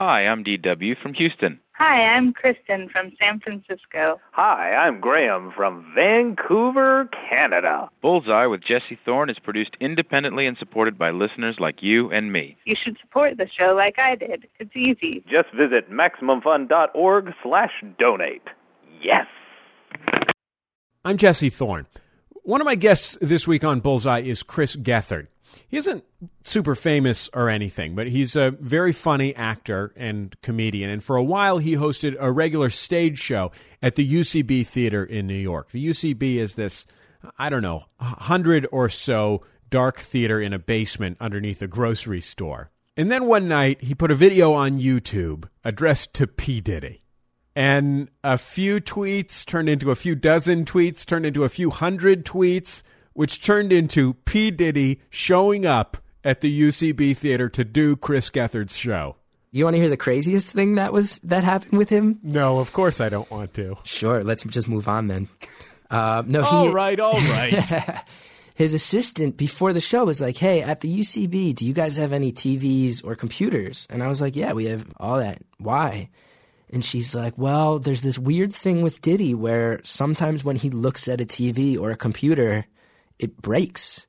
Hi, I'm DW from Houston. Hi, I'm Kristen from San Francisco. Hi, I'm Graham from Vancouver, Canada. Bullseye with Jesse Thorne is produced independently and supported by listeners like you and me. You should support the show like I did. It's easy. Just visit MaximumFun.org slash donate. Yes! I'm Jesse Thorne. One of my guests this week on Bullseye is Chris Gethard. He isn't super famous or anything, but he's a very funny actor and comedian. And for a while, he hosted a regular stage show at the UCB Theater in New York. The UCB is this, I don't know, hundred or so dark theater in a basement underneath a grocery store. And then one night, he put a video on YouTube addressed to P. Diddy. And a few tweets turned into a few dozen tweets, turned into a few hundred tweets which turned into P. Diddy showing up at the UCB theater to do Chris Gethard's show. You want to hear the craziest thing that was that happened with him? No, of course I don't want to. Sure, let's just move on then. Uh, no, all he, right, all right. his assistant before the show was like, "Hey, at the UCB, do you guys have any TVs or computers?" And I was like, "Yeah, we have all that. Why?" And she's like, Well, there's this weird thing with Diddy where sometimes when he looks at a TV or a computer, it breaks.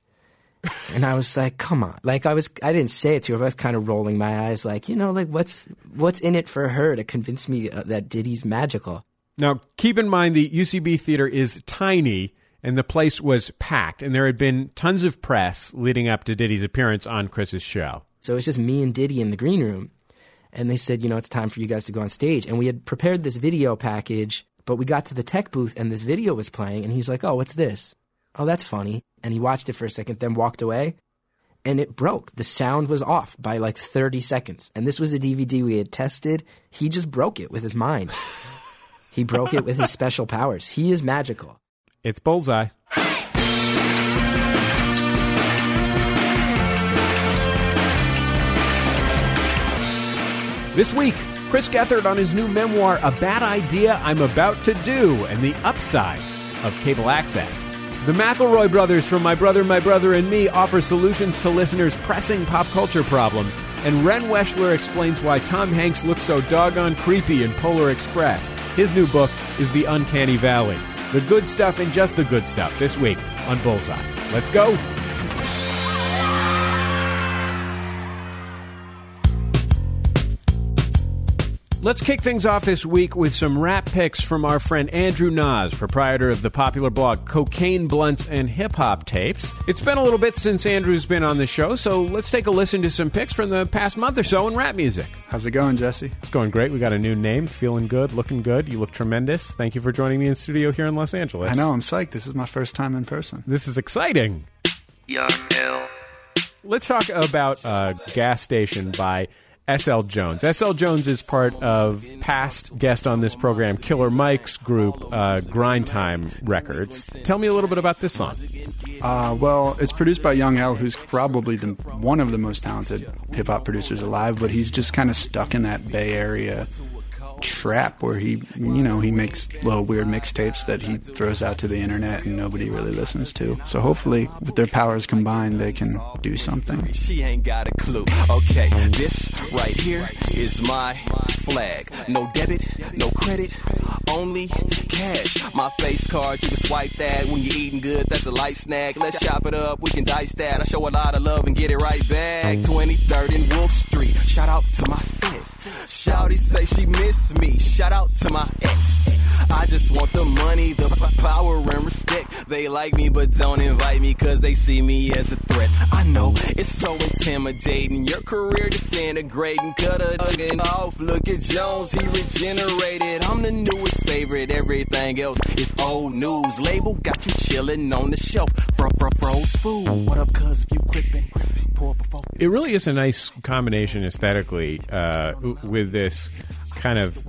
and I was like, come on. Like I was I didn't say it to her, but I was kind of rolling my eyes like, you know, like what's what's in it for her to convince me uh, that Diddy's magical. Now, keep in mind the UCB theater is tiny and the place was packed and there had been tons of press leading up to Diddy's appearance on Chris's show. So it was just me and Diddy in the green room. And they said, you know, it's time for you guys to go on stage. And we had prepared this video package, but we got to the tech booth and this video was playing and he's like, "Oh, what's this?" Oh, that's funny. And he watched it for a second, then walked away. And it broke. The sound was off by like 30 seconds. And this was a DVD we had tested. He just broke it with his mind. he broke it with his special powers. He is magical. It's Bullseye. This week, Chris Gethard on his new memoir, A Bad Idea I'm About to Do, and the upsides of cable access. The McElroy brothers from My Brother, My Brother, and Me offer solutions to listeners' pressing pop culture problems, and Ren Weschler explains why Tom Hanks looks so doggone creepy in Polar Express. His new book is The Uncanny Valley. The good stuff and just the good stuff this week on Bullseye. Let's go. Let's kick things off this week with some rap picks from our friend Andrew Noz, proprietor of the popular blog Cocaine Blunts and Hip Hop Tapes. It's been a little bit since Andrew's been on the show, so let's take a listen to some picks from the past month or so in rap music. How's it going, Jesse? It's going great. We got a new name, feeling good, looking good. You look tremendous. Thank you for joining me in studio here in Los Angeles. I know, I'm psyched. This is my first time in person. This is exciting. Young L. Let's talk about uh, Gas Station by SL Jones. SL Jones is part of past guest on this program, Killer Mike's group, uh, Grind Time Records. Tell me a little bit about this song. Uh, well, it's produced by Young L, who's probably the, one of the most talented hip hop producers alive, but he's just kind of stuck in that Bay Area trap where he, you know, he makes little weird mixtapes that he throws out to the internet and nobody really listens to. So hopefully, with their powers combined, they can do something. She ain't got a clue. Okay, this right here is my flag. No debit, no credit, only cash. My face card, you can swipe that when you're eating good. That's a light snack. Let's chop it up, we can dice that. I show a lot of love and get it right back. 23rd and Wolf. Shout out to my sis. Shouty say she miss me. Shout out to my ex. I just want the money, the p- power and respect. They like me but don't invite me cause they see me as a threat. I know it's so intimidating. Your career disintegrating. Cut a hugging off. Look at Jones, he regenerated. I'm the newest favorite. Everything else is old news. Label got you chilling on the shelf. Fro fro froze food. What up, cuz? If you before. It really is a nice combination aesthetically uh, with this kind of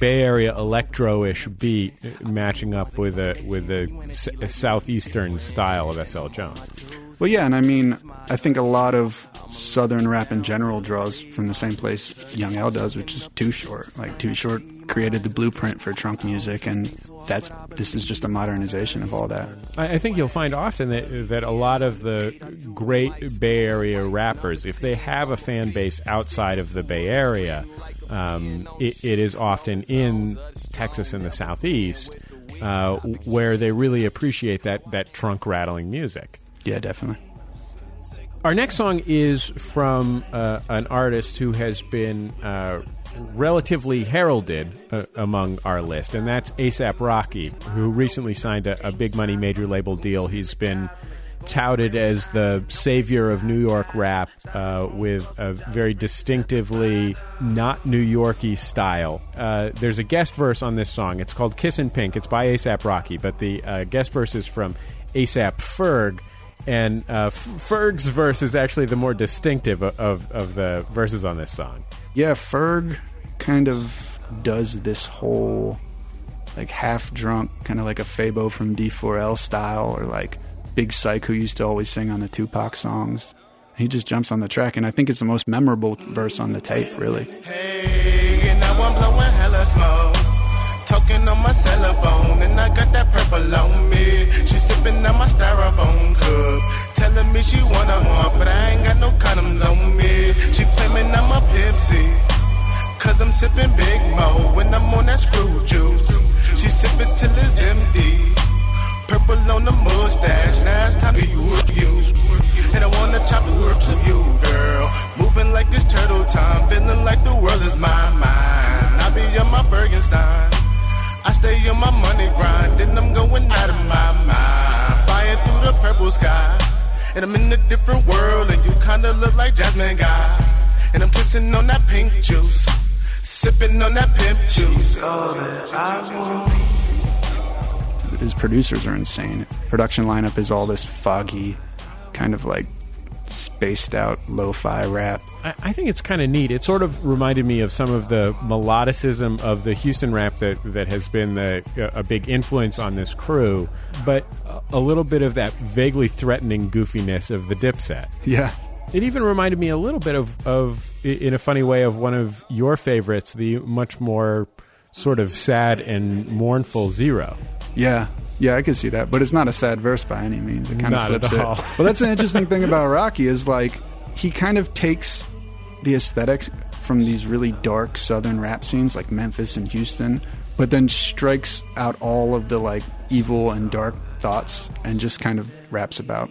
Bay Area electro-ish beat matching up with a with the southeastern style of SL Jones. Well, yeah, and I mean, I think a lot of Southern rap in general draws from the same place Young L does, which is Too Short. Like Too Short created the blueprint for trunk music, and that's this is just a modernization of all that. I, I think you'll find often that that a lot of the great Bay Area rappers, if they have a fan base outside of the Bay Area, um, it, it is often in Texas and the Southeast. Uh, where they really appreciate that, that trunk rattling music. Yeah, definitely. Our next song is from uh, an artist who has been uh, relatively heralded uh, among our list, and that's ASAP Rocky, who recently signed a, a, big money major label deal. He's been touted as the savior of New York rap uh, with a very distinctively not New Yorky style. Uh, there's a guest verse on this song. It's called Kissin' Pink. It's by ASAP Rocky, but the uh, guest verse is from ASAP Ferg. And uh, Ferg's verse is actually the more distinctive of, of, of the verses on this song. Yeah, Ferg kind of does this whole like half drunk, kind of like a Fabo from D4L style, or like Big Syke, who used to always sing on the Tupac songs. He just jumps on the track, and I think it's the most memorable verse on the tape, really. Hey, Talking on my cell phone, and I got that purple on me. She sipping on my styrofoam cup, telling me she wanna want, but I ain't got no condoms on me. She claiming I'm a Pepsi, cause I'm sipping Big Mo when I'm on that screw juice. She sipping till it's empty. Purple on the mustache, it's time to use you. And I wanna chop it up to you, girl. Moving like it's turtle time, feeling like the world is my mind. I be on my Bergenstein. I stay on my money grind, and I'm going out of my mind. Flying through the purple sky. And I'm in a different world, and you kinda look like Jasmine Guy. And I'm kissing on that pink juice, sipping on that pimp juice. All that I want his producers are insane. Production lineup is all this foggy, kind of like spaced out lo-fi rap. I, I think it's kind of neat. It sort of reminded me of some of the melodicism of the Houston rap that that has been the, a big influence on this crew, but a little bit of that vaguely threatening goofiness of the Dipset. Yeah. It even reminded me a little bit of, of, in a funny way, of one of your favorites, the much more sort of sad and mournful Z-Ro. Yeah, yeah, I can see that, but it's not a sad verse by any means. It kind Not of at flips it. all. well, that's the interesting thing about Rocky is like he kind of takes the aesthetics from these really dark southern rap scenes like Memphis and Houston, but then strikes out all of the like evil and dark thoughts and just kind of raps about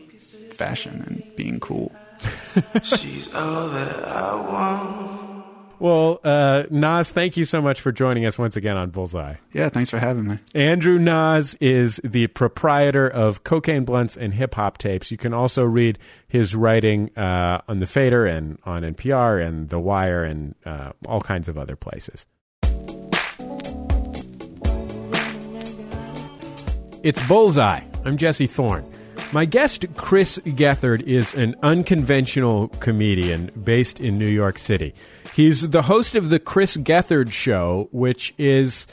fashion and being cool. She's all that I want. Well, uh, Noz, thank you so much for joining us once again on Bullseye. Yeah, thanks for having me. Andrew Noz is the proprietor of Cocaine Blunts and Hip Hop Tapes. You can also read his writing uh, on The Fader and on NPR and The Wire and uh, all kinds of other places. It's Bullseye. I'm Jesse Thorne. My guest, Chris Gethard, is an unconventional comedian based in New York City. He's the host of the Chris Gethard Show, which is,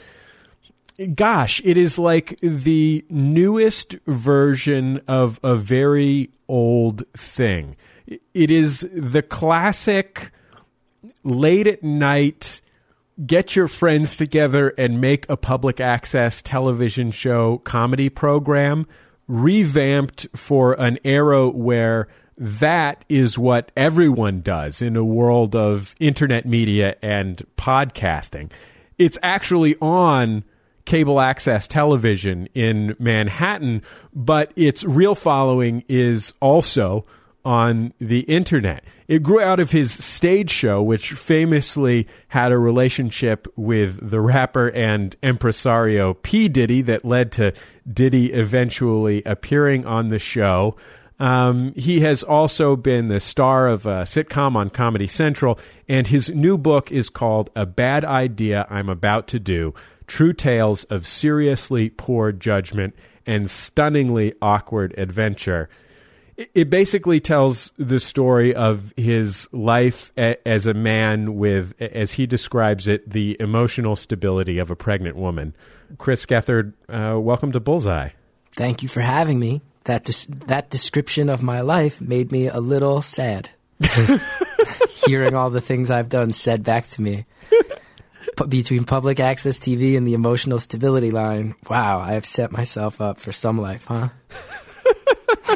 gosh, it is like the newest version of a very old thing. It is the classic late at night get your friends together and make a public access television show comedy program revamped for an era where that is what everyone does in a world of internet media and podcasting. It's actually on cable access television in Manhattan, but its real following is also on the internet. It grew out of his stage show, which famously had a relationship with the rapper and impresario P. Diddy that led to Diddy eventually appearing on the show. Um, he has also been the star of a sitcom on Comedy Central, and his new book is called A Bad Idea I'm About to Do True Tales of Seriously Poor Judgment and Stunningly Awkward Adventure. It basically tells the story of his life as a man with, as he describes it, the emotional stability of a pregnant woman. Chris Gethard, uh, welcome to Bullseye. Thank you for having me. That des- that description of my life made me a little sad. Hearing all the things I've done said back to me. P- between public access TV and the emotional stability line, wow, I have set myself up for some life, huh?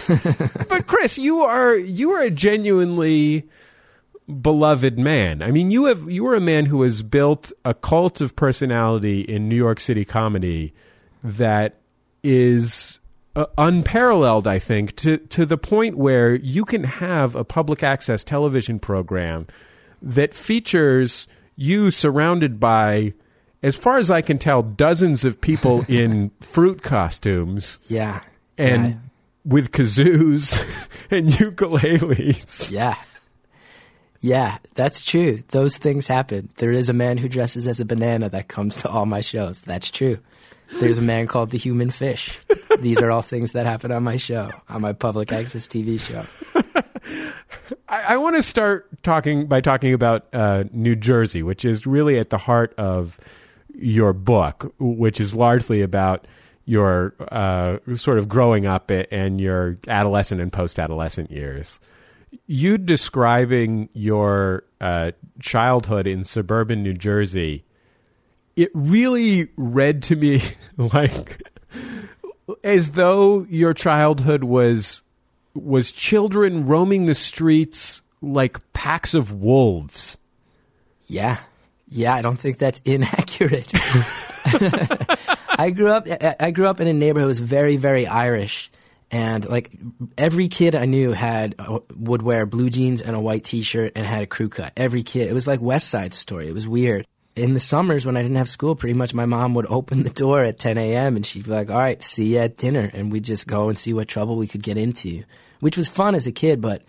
but Chris, you are you are a genuinely beloved man. I mean, you have you are a man who has built a cult of personality in New York City comedy that is uh, unparalleled, I think, to to the point where you can have a public access television program that features you surrounded by as far as I can tell dozens of people in fruit costumes Yeah. and yeah. with kazoos and ukuleles. Yeah. Yeah, that's true. Those things happen. There is a man who dresses as a banana that comes to all my shows. That's true. There's a man called the human fish. These are all things that happen on my show, on my public access TV show. I, I want to start talking by talking about uh, New Jersey, which is really at the heart of your book, which is largely about your uh, sort of growing up and your adolescent and post-adolescent years. You describing your uh, childhood in suburban New Jersey, it really read to me like as though your childhood was was children roaming the streets like packs of wolves. Yeah. Yeah, I don't think that's inaccurate. I grew up I grew up in a neighborhood that was very very Irish and like every kid I knew had uh, would wear blue jeans and a white t-shirt and had a crew cut. Every kid. It was like West Side Story. It was weird. In the summers when I didn't have school, pretty much my mom would open the door at 10 a.m. and she'd be like, "All right, see you at dinner," and we'd just go and see what trouble we could get into, which was fun as a kid. But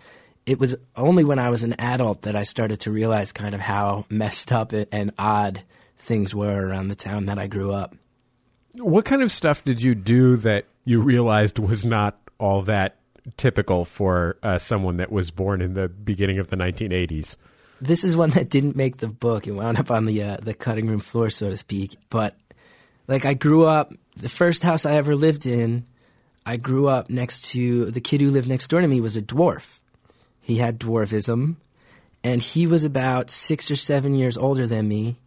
it was only when I was an adult that I started to realize kind of how messed up and odd things were around the town that I grew up. What kind of stuff did you do that you realized was not all that typical for uh, someone that was born in the beginning of the 1980s? This is one that didn't make the book. It wound up on the uh, the cutting room floor, so to speak. But like I grew up, the first house I ever lived in, I grew up next to the kid who lived next door to me was a dwarf. He had dwarfism, and he was about six or seven years older than me.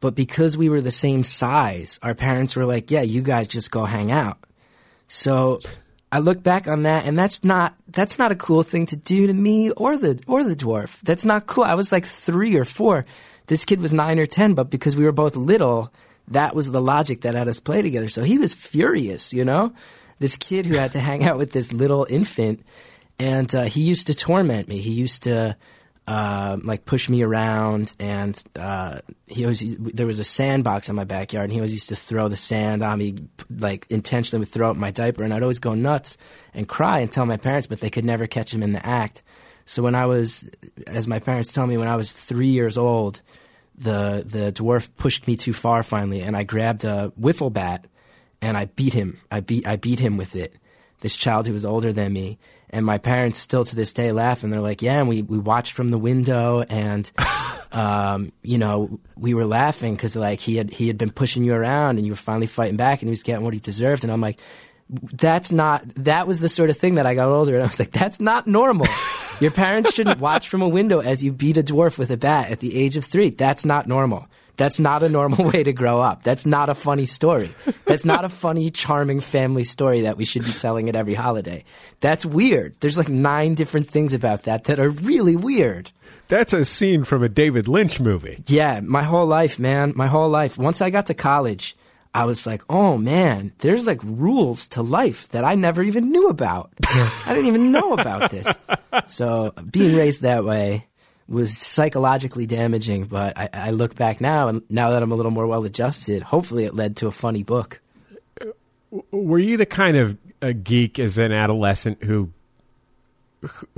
But because we were the same size, our parents were like, "Yeah, you guys just go hang out." So I look back on that, and that's not that's not a cool thing to do to me or the or the dwarf. That's not cool. I was like three or four. This kid was nine or ten, but because we were both little, that was the logic that had us play together. So he was furious, you know, this kid who had to hang out with this little infant, and uh, he used to torment me. He used to uh, like push me around, and uh, he always there was a sandbox in my backyard, and he always used to throw the sand on me, like intentionally would throw up my diaper, and I'd always go nuts and cry and tell my parents, but they could never catch him in the act. So when I was, as my parents tell me, when I was three years old, the the dwarf pushed me too far finally, and I grabbed a wiffle bat and I beat him. I beat I beat him with it. This child who was older than me, and my parents still to this day laugh, and they're like, "Yeah." And we we watched from the window, and um, you know, we were laughing because like he had he had been pushing you around, and you were finally fighting back, and he was getting what he deserved. And I'm like, that's not that was the sort of thing that I got older and I was like, that's not normal. Your parents shouldn't watch from a window as you beat a dwarf with a bat at the age of three. That's not normal. That's not a normal way to grow up. That's not a funny story. That's not a funny, charming family story that we should be telling at every holiday. That's weird. There's like nine different things about that that are really weird. That's a scene from a David Lynch movie. Yeah, my whole life, man. My whole life. Once I got to college, I was like, oh man, there's like rules to life that I never even knew about. I didn't even know about this. So being raised that way was psychologically damaging, but I, I look back now, and now that I'm a little more well adjusted, hopefully it led to a funny book. Were you the kind of a geek as an adolescent who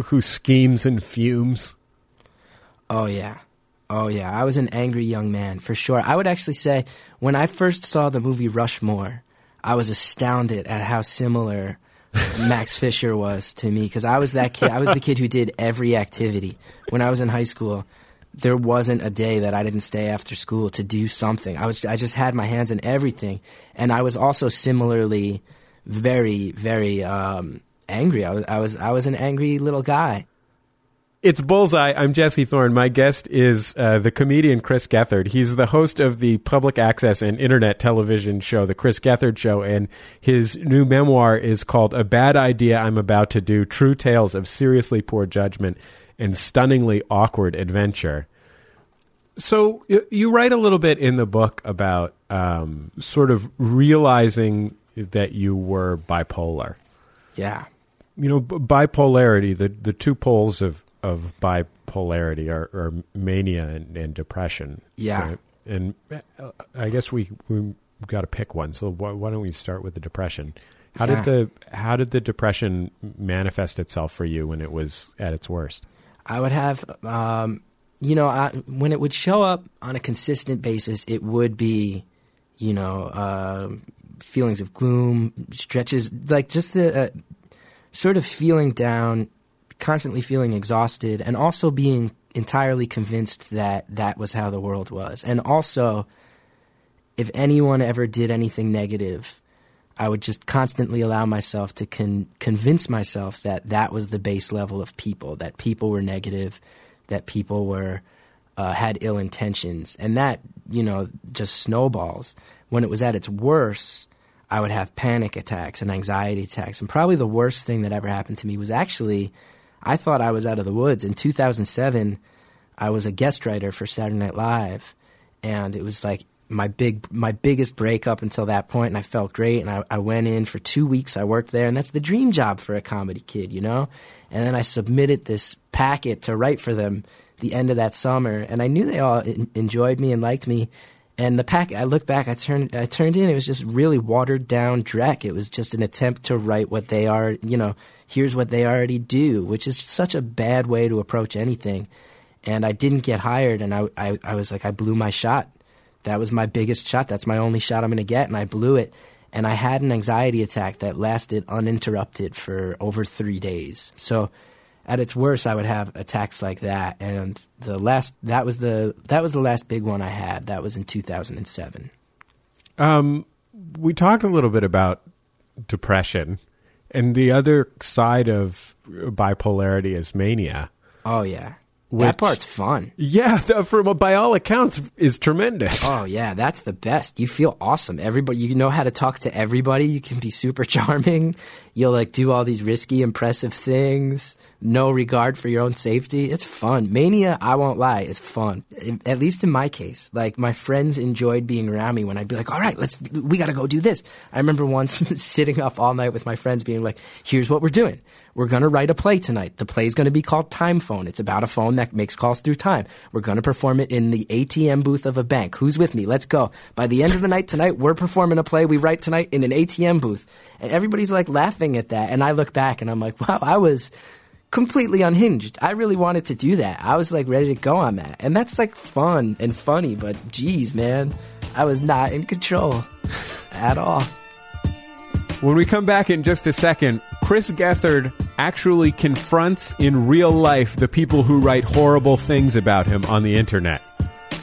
who schemes and fumes? Oh yeah. Oh yeah, I was an angry young man for sure. I would actually say when I first saw the movie Rushmore, I was astounded at how similar Max Fisher was to me because I was that kid. I was the kid who did every activity when I was in high school. There wasn't a day that I didn't stay after school to do something. I was I just had my hands in everything, and I was also similarly very very um, angry. I was I was I was an angry little guy. It's Bullseye. I'm Jesse Thorne. My guest is uh, the comedian Chris Gethard. He's the host of the public access and internet television show, The Chris Gethard Show, and his new memoir is called A Bad Idea I'm About to Do True Tales of Seriously Poor Judgment and Stunningly Awkward Adventure. So, you write a little bit in the book about um, sort of realizing that you were bipolar Yeah. you know b- bipolarity the the two poles of of bipolarity or, are mania and, and depression Yeah. right? and uh, i guess we we got to pick one so why, why don't we start with the depression how Yeah. did the how did the depression manifest itself for you when it was at its worst I would have, um, you know, I, when it would show up on a consistent basis, it would be, you know, uh, feelings of gloom, stretches, like just the uh, sort of feeling down, constantly feeling exhausted, and also being entirely convinced that that was how the world was. And also, if anyone ever did anything negative, I would just constantly allow myself to con- convince myself that that was the base level of people, that people were negative, that people were uh, had ill intentions, and that you know just snowballs. When it was at its worst, I would have panic attacks and anxiety attacks, and probably the worst thing that ever happened to me was actually I thought I was out of the woods. In 2007. I was a guest writer for Saturday Night Live, and it was like my big my biggest break up until that point and I felt great and I, I went in for two weeks. I worked there and that's the dream job for a comedy kid you know? And then I submitted this packet to write for them the end of that summer and I knew they all en- enjoyed me and liked me. And the packet, I look back I turned I turned in it was just really watered down dreck. It was just an attempt to write what they are you know here's what they already do which is such a bad way to approach anything and I didn't get hired and I, I, I was like I blew my shot that was my biggest shot. That's my only shot I'm going to get, and I blew it. And I had an anxiety attack that lasted uninterrupted for over three days. So, at its worst, I would have attacks like that. And the last that was the that was the last big one I had. That was in 2007. Um, we talked a little bit about depression, and the other side of bipolarity is mania. Oh yeah, Which- that part's fun. Yeah, the, from by all accounts, is tremendous. Oh yeah, that's the best. You feel awesome. Everybody, you know how to talk to everybody. You can be super charming. You'll like do all these risky, impressive things. No regard for your own safety. It's fun. Mania, I won't lie, is fun. At least in my case, like my friends enjoyed being around me when I'd be like, "All right, let's we got to go do this." I remember once sitting up all night with my friends, being like, "Here's what we're doing. We're going to write a play tonight. The play is going to be called Time Phone. It's about a phone that makes calls through time. We're going to perform it in the ATM booth of a bank. Who's with me? Let's go. By the end of the night tonight, we're performing a play we write tonight in an ATM booth. And everybody's like laughing at that. And I look back and I'm like, wow, I was completely unhinged. I really wanted to do that. I was like ready to go on that. And that's like fun and funny, but geez, man, I was not in control at all. When we come back in just a second, Chris Gethard actually confronts in real life the people who write horrible things about him on the internet.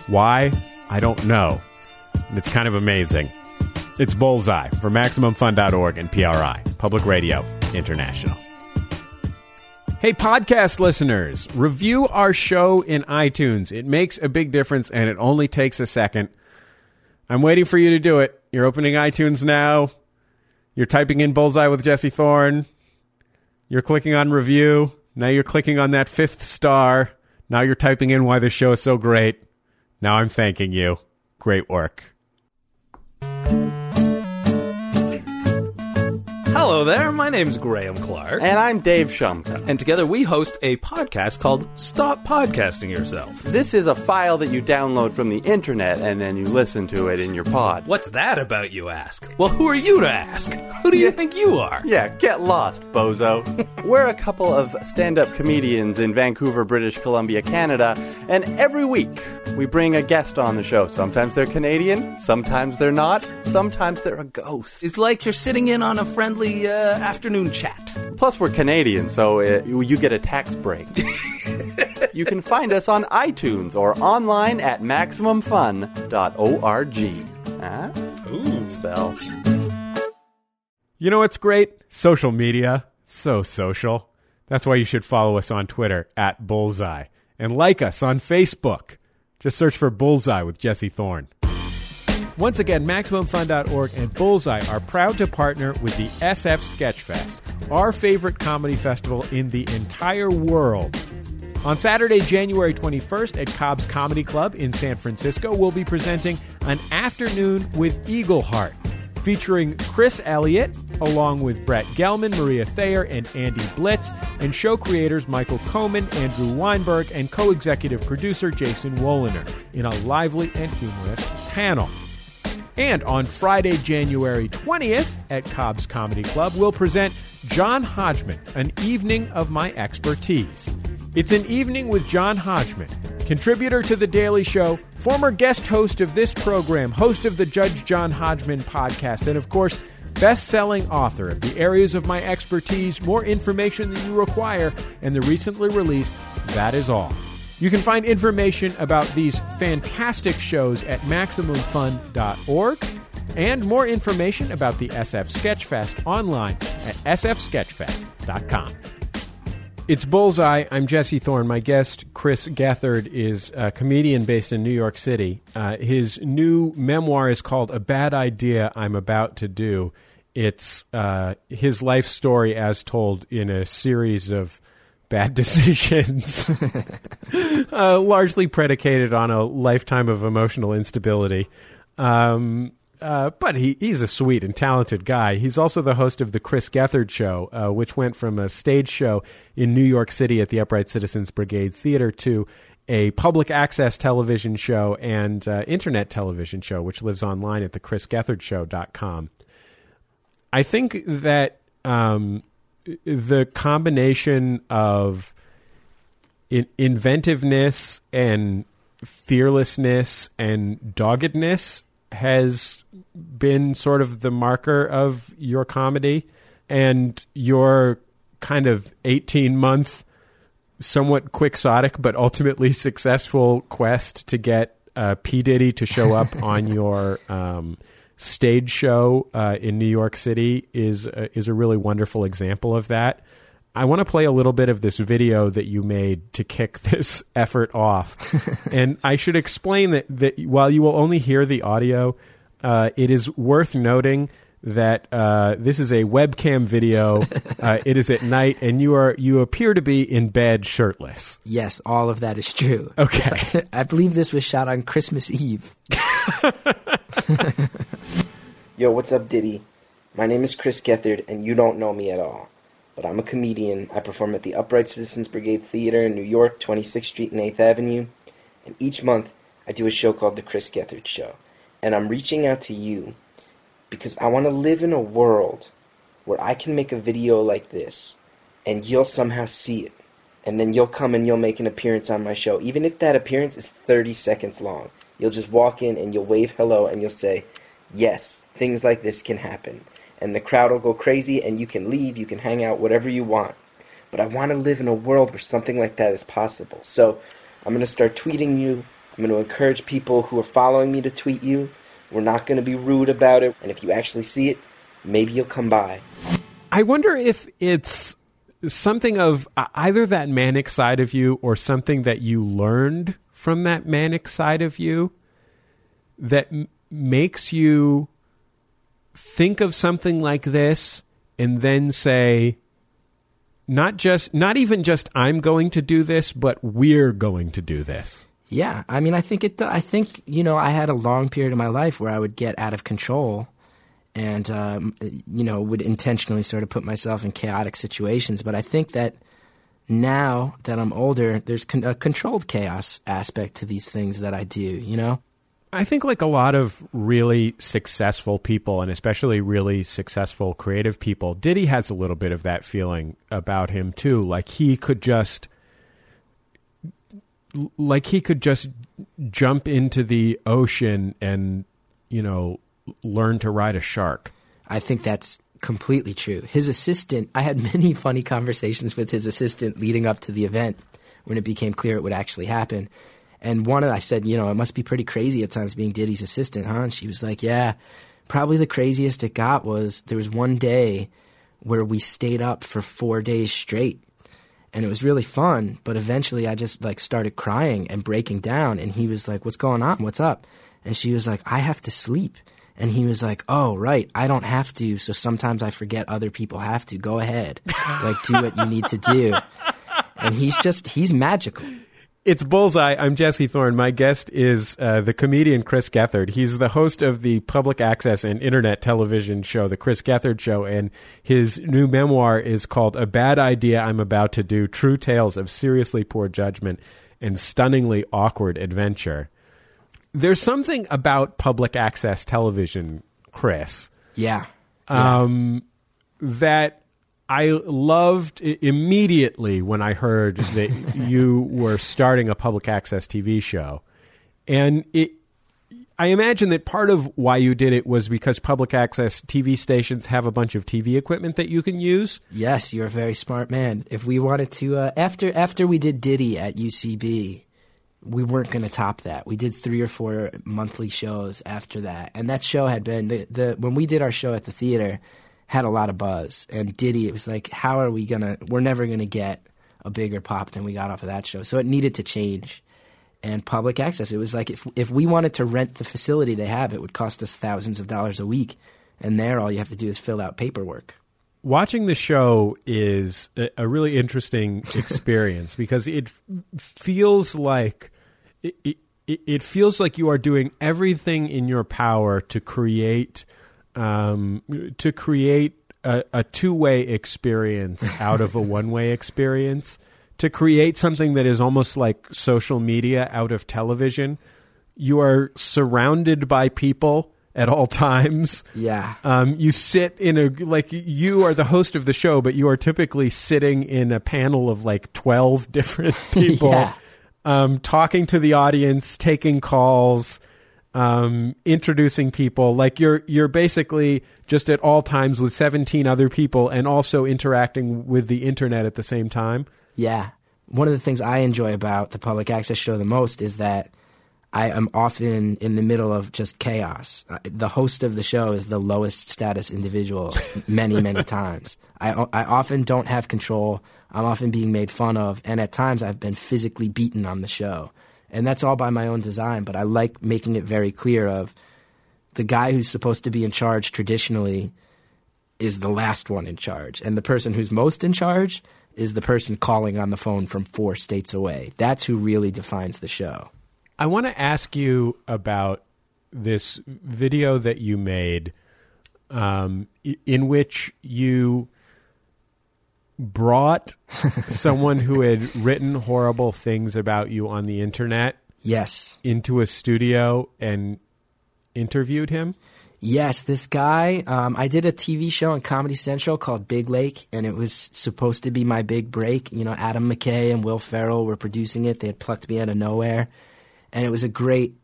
Why? I don't know. It's kind of amazing. It's Bullseye for MaximumFun.org and PRI, Public Radio International. Hey, podcast listeners, review our show in iTunes. It makes a big difference and it only takes a second. I'm waiting for you to do it. You're opening iTunes now. You're typing in Bullseye with Jesse Thorne. You're clicking on review. Now you're clicking on that fifth star. Now you're typing in why the show is so great. Now I'm thanking you. Great work. Hello there, my name's Graham Clark. And I'm Dave Shumka. And together we host a podcast called Stop Podcasting Yourself. This is a file that you download from the internet and then you listen to it in your pod. What's that about, you ask? Well, who are you to ask? Who do you think you are? Yeah, get lost, bozo. We're a couple of stand up comedians in Vancouver, British Columbia, Canada, and every week we bring a guest on the show. Sometimes they're Canadian, sometimes they're not, sometimes they're a ghost. It's like you're sitting in on a friendly uh, afternoon chat. Plus, we're Canadian, so uh, you get a tax break. you can find us on iTunes or online at MaximumFun.org. Huh? Ooh. Spell. You know what's great? Social media. So social. That's why you should follow us on Twitter at Bullseye and like us on Facebook. Just search for Bullseye with Jesse Thorne. Once again, MaximumFun.org and Bullseye are proud to partner with the SF Sketchfest, our favorite comedy festival in the entire world. On Saturday, January 21st at Cobb's Comedy Club in San Francisco, we'll be presenting an afternoon with Eagleheart, featuring Chris Elliott, along with Brett Gelman, Maria Thayer, and Andy Blitz, and show creators Michael Koman, Andrew Weinberg, and co executive producer Jason Woliner in a lively and humorous panel. And on Friday, January 20th at Cobb's Comedy Club, we'll present John Hodgman, an evening of my expertise. It's an evening with John Hodgman, contributor to The Daily Show, former guest host of this program, host of the Judge John Hodgman podcast, and of course, best selling author of The Areas of My Expertise, More Information Than You Require, and the recently released That Is All. You can find information about these fantastic shows at MaximumFun.org and more information about the SF Sketchfest online at sfsketchfest.com. It's Bullseye. I'm Jesse Thorne. My guest, Chris Gethard, is a comedian based in New York City. Uh, his new memoir is called A Bad Idea I'm About to Do. It's uh, his life story as told in a series of bad decisions, uh, largely predicated on a lifetime of emotional instability. Um, uh, but he, he's a sweet and talented guy. He's also the host of the Chris Gethard Show, uh, which went from a stage show in New York City at the Upright Citizens Brigade Theater to a public access television show and uh, internet television show, which lives online at the thechrisgethardshow.com. I think that um, the combination of in- inventiveness and fearlessness and doggedness has been sort of the marker of your comedy and your kind of 18 month somewhat quixotic but ultimately successful quest to get uh, P. Diddy to show up on your um, stage show uh, in New York City is uh, is a really wonderful example of that. I want to play a little bit of this video that you made to kick this effort off, and I should explain that that while you will only hear the audio, uh, it is worth noting that uh, this is a webcam video. uh, it is at night, and you are you appear to be in bed shirtless. Yes, all of that is true. Okay. I believe this was shot on Christmas Eve. Yo, what's up, Diddy? My name is Chris Gethard, and you don't know me at all. But I'm a comedian. I perform at the Upright Citizens Brigade Theater in New York, 26th Street and 8th Avenue. And each month, I do a show called The Chris Gethard Show. And I'm reaching out to you because I want to live in a world where I can make a video like this, and you'll somehow see it. And then you'll come and you'll make an appearance on my show. Even if that appearance is 30 seconds long, you'll just walk in and you'll wave hello and you'll say, yes, things like this can happen. And the crowd will go crazy, and you can leave, you can hang out, whatever you want. But I want to live in a world where something like that is possible. So I'm going to start tweeting you. I'm going to encourage people who are following me to tweet you. We're not going to be rude about it. And if you actually see it, maybe you'll come by. I wonder if it's something of either that manic side of you or something that you learned from that manic side of you that makes you think of something like this and then say not just not even just I'm going to do this but we're going to do this. Yeah, I mean, I think it. I think you know, I had a long period of my life where I would get out of control, and um, you know, would intentionally sort of put myself in chaotic situations. But I think that now that I'm older, there's con- a controlled chaos aspect to these things that I do. You know. I think like a lot of really successful people and especially really successful creative people, Diddy has a little bit of that feeling about him too. Like he could just like he could just jump into the ocean and, you know, learn to ride a shark. I think that's completely true. His assistant, I had many funny conversations with his assistant leading up to the event when it became clear it would actually happen. And one of I said, you know, it must be pretty crazy at times being Diddy's assistant, huh? And she was like, yeah, probably the craziest it got was there was one day where we stayed up for four days straight. And it was really fun, but eventually I just like started crying and breaking down. And he was like, What's going on? What's up? And she was like, I have to sleep. And he was like, Oh, right. I don't have to. So sometimes I forget other people have to. Go ahead. like, do what you need to do. And he's just, he's magical. It's Bullseye. I'm Jesse Thorne. My guest is uh, the comedian Chris Gethard. He's the host of the public access and internet television show, The Chris Gethard Show, and his new memoir is called A Bad Idea I'm About to Do True Tales of Seriously Poor Judgment and Stunningly Awkward Adventure. There's something about public access television, Chris, Yeah. um, that I loved immediately when I heard that you were starting a public access TV show, and it. I imagine that part of why you did it was because public access TV stations have a bunch of TV equipment that you can use. Yes, you're a very smart man. If we wanted to, uh, after after we did Diddy at UCB, we weren't going to top that. We did three or four monthly shows after that, and that show had been the, the when we did our show at the theater had a lot of buzz. And Diddy, it was like, how are we gonna? We're never gonna get a bigger pop than we got off of that show. So it needed to change. And public access, it was like if if we wanted to rent the facility they have, it would cost us thousands of dollars a week. And there, all you have to do is fill out paperwork. Watching the show is a, really interesting experience because it feels like it, it, it feels like you are doing everything in your power to create um, to create a, a two way experience out of a one way experience. To create something that is almost like social media out of television, you are surrounded by people at all times. Yeah. Um, you sit in a like you are the host of the show, but you are typically sitting in a panel of like twelve different people, Yeah. um, talking to the audience, taking calls, um, introducing people. Like you're you're basically just at all times with seventeen other people, and also interacting with the internet at the same time. Yeah. One of the things I enjoy about the public access show the most is that I am often in the middle of just chaos. Uh, The host of the show is the lowest status individual many, many times. I, I often don't have control. I'm often being made fun of. And at times I've been physically beaten on the show. And that's all by my own design. But I like making it very clear of the guy who's supposed to be in charge traditionally is the last one in charge. And the person who's most in charge is the person calling on the phone from four states away. That's who really defines the show. I want to ask you about this video that you made, um, in which you brought someone who had written horrible things about you on the internet Yes. into a studio and interviewed him. Yes, this guy. Um, I did a TV show on Comedy Central called Big Lake, and it was supposed to be my big break. You know, Adam McKay and Will Ferrell were producing it. They had plucked me out of nowhere, and it was a great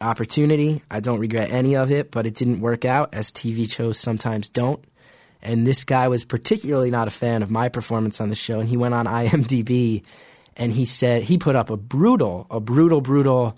opportunity. I don't regret any of it, but it didn't work out, as TV shows sometimes don't. And this guy was particularly not a fan of my performance on the show, and he went on IMDb and he said he put up a brutal, a brutal, brutal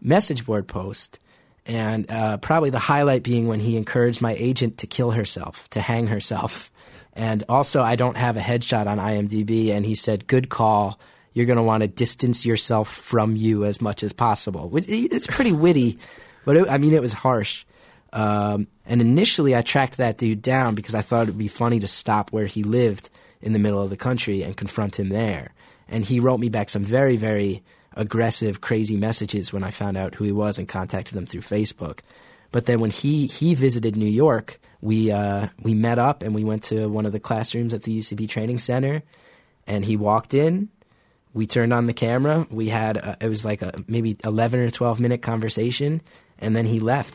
message board post. And uh, probably the highlight being when he encouraged my agent to kill herself, to hang herself. And also, I don't have a headshot on IMDb. And he said, Good call. You're going to want to distance yourself from you as much as possible. It's pretty witty, but it, I mean, it was harsh. Um, and initially, I tracked that dude down because I thought it would be funny to stop where he lived in the middle of the country and confront him there. And he wrote me back some very, very aggressive, crazy messages when I found out who he was and contacted him through Facebook. But then when he he visited New York, we uh, we met up and we went to one of the classrooms at the UCB Training Center, and he walked in. We turned on the camera. We had a, it was like a maybe eleven or twelve minute conversation, and then he left.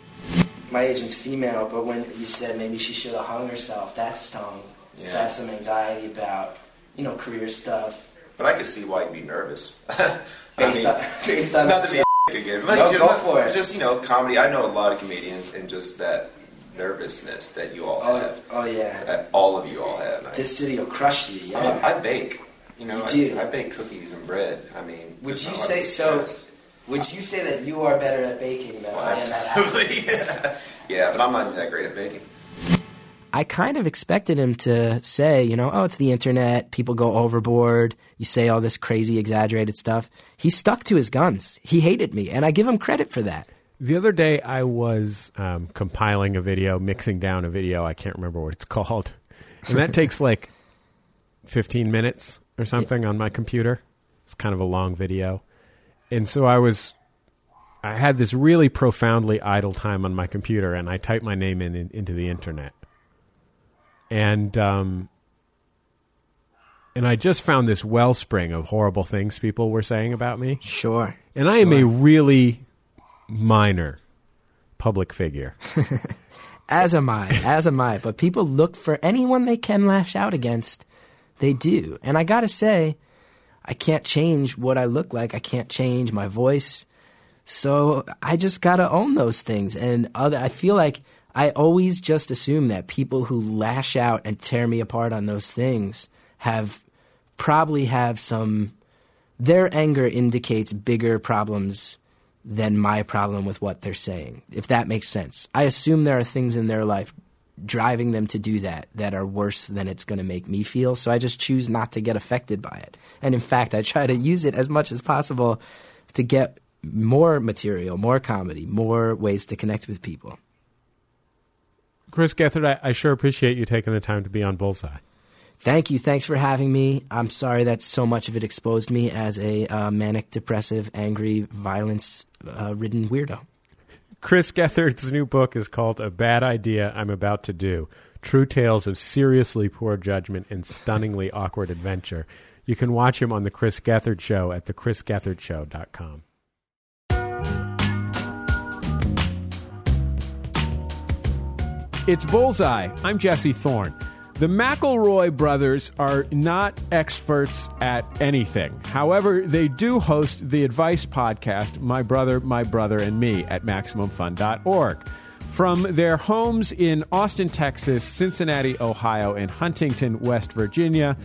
My agent's female, but when you said maybe she should have hung herself, that stung. So I have some anxiety about you know career stuff. But I could see why you'd be nervous. Based on- based on not to be again. but No, just, go for it. Just you know, comedy. I know a lot of comedians, and just that nervousness that you all Oh, have, oh yeah. that all of you all have. I, This city will crush you. I, mean, Yeah. Oh, I bake. You know, You I, do. I bake cookies and bread. I mean, Would you not say so? Stress. Would you say that you are better at baking than I am at? Absolutely. yeah. yeah, but I'm not that great at baking. I kind of expected him to say, you know, oh, it's the internet, people go overboard, you say all this crazy, exaggerated stuff. He stuck to his guns. He hated me, and I give him credit for that. The other day, I was um, compiling a video, mixing down a video. I can't remember what it's called. And that takes like 15 minutes or something on my computer. It's kind of a long video. And so I was, I had this really profoundly idle time on my computer, and I typed my name in, in into the internet. And, um, and I just found this wellspring of horrible things people were saying about me. Sure. And I am a really minor public figure. As am I, as am I. But people look for anyone they can lash out against. They do. And I gotta say, I can't change what I look like. I can't change my voice. So I just gotta own those things. And other, I feel like I always just assume that people who lash out and tear me apart on those things have probably have some. Their anger indicates bigger problems than my problem with what they're saying, if that makes sense. I assume there are things in their life driving them to do that that are worse than it's going to make me feel. So I just choose not to get affected by it. And in fact, I try to use it as much as possible to get more material, more comedy, more ways to connect with people. Chris Gethard, I, I sure appreciate you taking the time to be on Bullseye. Thank you. Thanks for having me. I'm sorry that so much of it exposed me as a uh, manic, depressive, angry, violence uh, ridden weirdo. Chris Gethard's new book is called A Bad Idea I'm About to Do True Tales of Seriously Poor Judgment and Stunningly Awkward Adventure. You can watch him on The Chris Gethard Show at thechrisgethardshow.com. It's Bullseye. I'm Jesse Thorne. The McElroy brothers are not experts at anything. However, they do host the advice podcast, My Brother, My Brother, and Me, at MaximumFun.org. From their homes in Austin, Texas, Cincinnati, Ohio, and Huntington, West Virginia,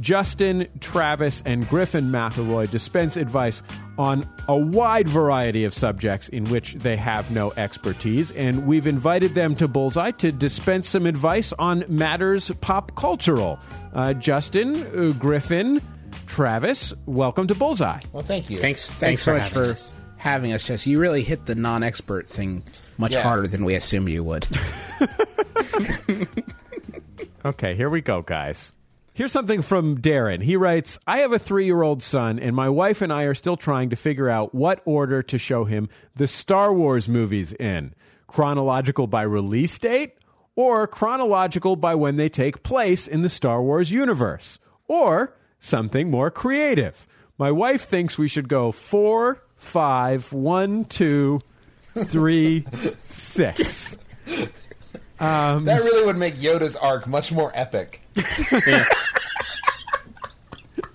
Justin, Travis, and Griffin McElroy dispense advice on a wide variety of subjects in which they have no expertise, and we've invited them to Bullseye to dispense some advice on matters pop cultural. Uh, Justin, uh, Griffin, Travis, welcome to Bullseye. Well, thank you. Thanks- Thanks, thanks so for much having for us. having us, Jess. You really hit the non-expert thing much Yeah. harder than we assumed you would. Okay, here we go, guys. Here's something from Darren. He writes I have a three year old son, and my wife and I are still trying to figure out what order to show him the Star Wars movies in chronological by release date, or chronological by when they take place in the Star Wars universe, or something more creative. My wife thinks we should go four, five, one, two, three, six. Um, that really would make Yoda's arc much more epic.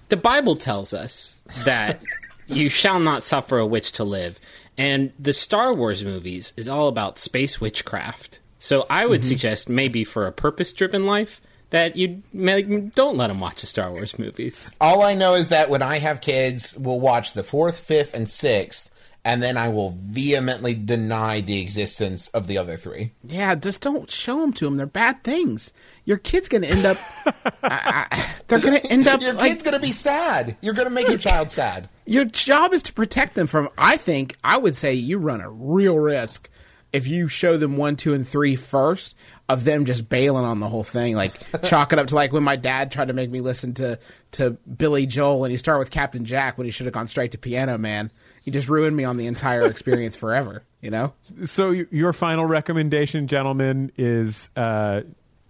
The Bible tells us that you shall not suffer a witch to live. And the Star Wars movies is all about space witchcraft. So I would Mhm. suggest maybe for a purpose driven life that you don't let them watch the Star Wars movies. All I know is that when I have kids, we'll watch the fourth, fifth, and sixth, and then I will vehemently deny the existence of the other three. yeah, just don't show them to them. They're bad things. Your kid's going to end up. I, I, they're going to end up. Your like, kid's gonna be sad. You're gonna make your child sad. Your job is to protect them from. I think I would say you run a real risk if you show them one, two, and three first of them just bailing on the whole thing, like chalk it up to like when my dad tried to make me listen to to Billy Joel and he started with Captain Jack when he should have gone straight to Piano Man. He just ruined me on the entire experience forever. You know. So your final recommendation, gentlemen, is uh,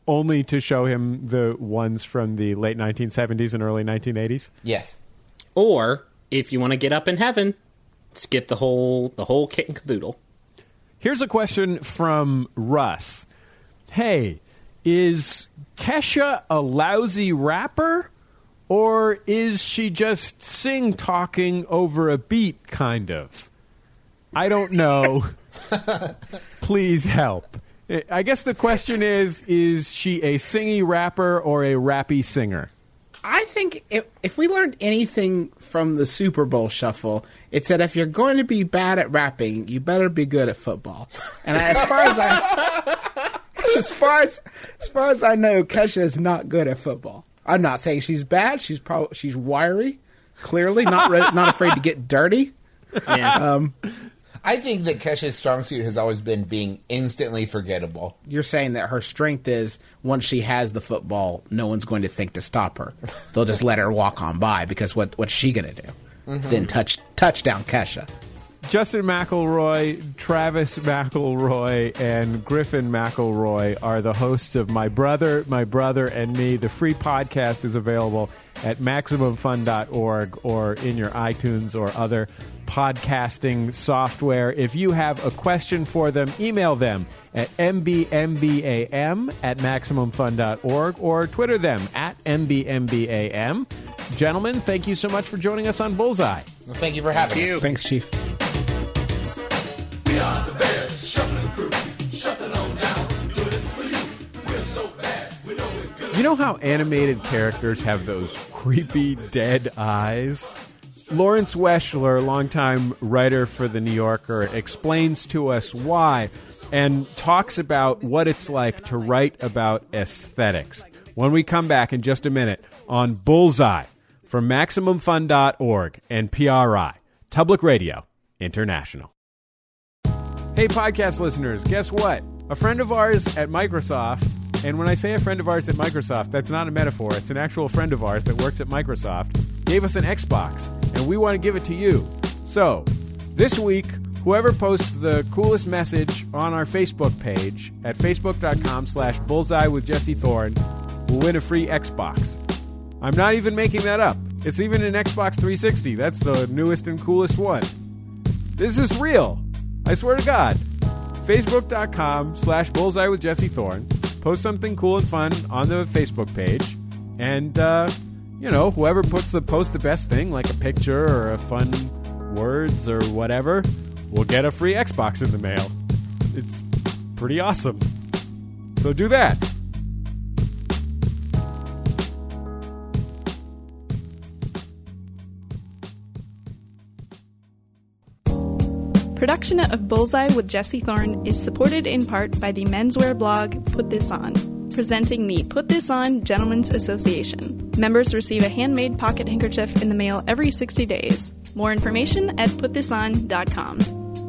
only to show him the ones from the late 1970s and early 1980s. Yes. Or if you want to get up in heaven, skip the whole the whole kit and caboodle. Here's a question from Russ. Hey, is Kesha a lousy rapper? Or is she just sing talking over a beat, kind of? I don't know. Please help. I- I guess the question is is she a singy rapper or a rappy singer? I think if, if we learned anything from the Super Bowl shuffle, it's that if you're going to be bad at rapping, you better be good at football. And as far as I, as far as as far as I know, Kesha is not good at football. I'm not saying she's bad. She's probably she's wiry, clearly not re- not afraid to get dirty. Yeah. Um, I think that Kesha's strong suit has always been being instantly forgettable. you're saying that her strength is once she has the football, no one's going to think to stop her. They'll just let her walk on by because what what's she gonna do? Mhm. Then touch touchdown Kesha. Justin McElroy, Travis McElroy, and Griffin McElroy are the hosts of My Brother, My Brother, and Me. The free podcast is available at MaximumFun.org or in your iTunes or other podcasting software. If you have a question for them, email them at mbmbam at MaximumFun.org or Twitter them at mbmbam. Gentlemen, thank you so much for joining us on Bullseye. Well, thank you for having us. Thanks, Chief. You. Know. You know how animated characters have those creepy dead eyes? Lawrence Weschler, longtime writer for The New Yorker, explains to us why and talks about what it's like to write about aesthetics. When we come back in just a minute on Bullseye from MaximumFun.org and PRI, Public Radio International. Hey, podcast listeners, guess what? A friend of ours at Microsoft, and when I say a friend of ours at Microsoft, that's not a metaphor, it's an actual friend of ours that works at Microsoft, gave us an Xbox, and we want to give it to you. So, this week, whoever posts the coolest message on our Facebook page at facebook.com slash bullseye with Jesse Thorne will win a free Xbox. I'm not even making that up. It's even an Xbox 360. That's the newest and coolest one. This is real. I swear to God. Facebook.com slash bullseye with Jesse Thorne. Post something cool and fun on the Facebook page. And, uh, you know, whoever puts the post the best thing, like a picture or a fun words or whatever, will get a free Xbox in the mail. It's pretty awesome. So do that. Production of Bullseye with Jesse Thorne is supported in part by the menswear blog Put This On, presenting the Put This On Gentlemen's Association. Members receive a handmade pocket handkerchief in the mail every 60 days. More information at putthison.com.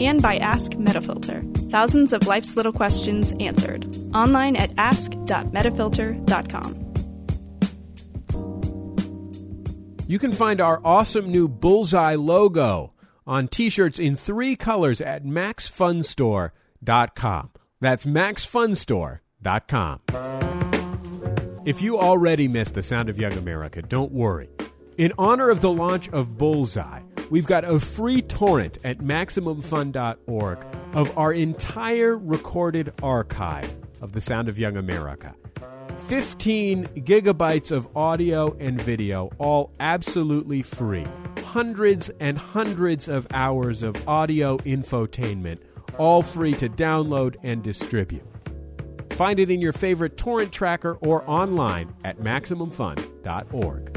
And by Ask Metafilter. Thousands of life's little questions answered. Online at ask.metafilter.com. You can find our awesome new Bullseye logo on t-shirts in three colors at maxfunstore.com. That's maxfunstore.com. If you already missed the sound of Young America, don't worry. In honor of the launch of Bullseye, we've got a free torrent at maximumfun.org of our entire recorded archive of the sound of Young America. 15 gigabytes of audio and video, all absolutely free. Hundreds and hundreds of hours of audio infotainment, all free to download and distribute. Find it in your favorite torrent tracker or online at MaximumFun.org.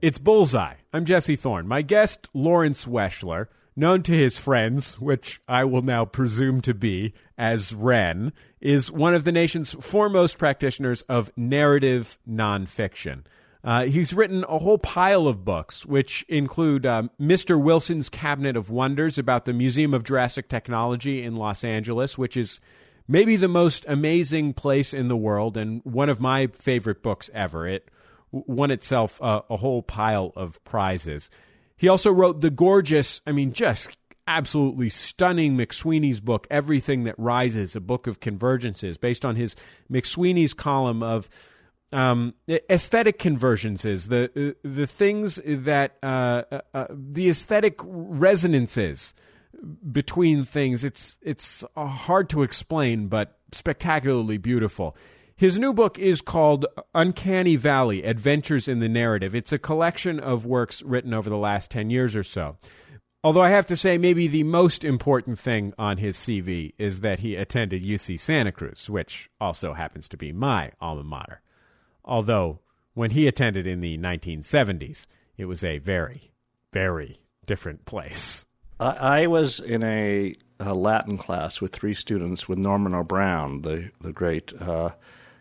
It's Bullseye. I'm Jesse Thorne. My guest, Lawrence Weschler, known to his friends, which I will now presume to be as Ren, is one of the nation's foremost practitioners of narrative nonfiction. Uh, he's written a whole pile of books, which include um, Mr. Wilson's Cabinet of Wonders about the Museum of Jurassic Technology in Los Angeles, which is maybe the most amazing place in the world and one of my favorite books ever. It won itself uh, a whole pile of prizes. He also wrote the gorgeous, I mean, just absolutely stunning McSweeney's book, Everything That Rises, a book of convergences, based on his McSweeney's column of um, aesthetic convergences, the the things that uh, uh, the aesthetic resonances between things. It's it's hard to explain, but spectacularly beautiful. His new book is called Uncanny Valley Adventures in the Narrative. It's a collection of works written over the last 10 years or so. Although I have to say, maybe the most important thing on his CV is that he attended UC Santa Cruz, which also happens to be my alma mater. Although, when he attended in the 1970s, it was a very, very different place. I, I was in a, a Latin class with three students with Norman O. Brown, the the great uh,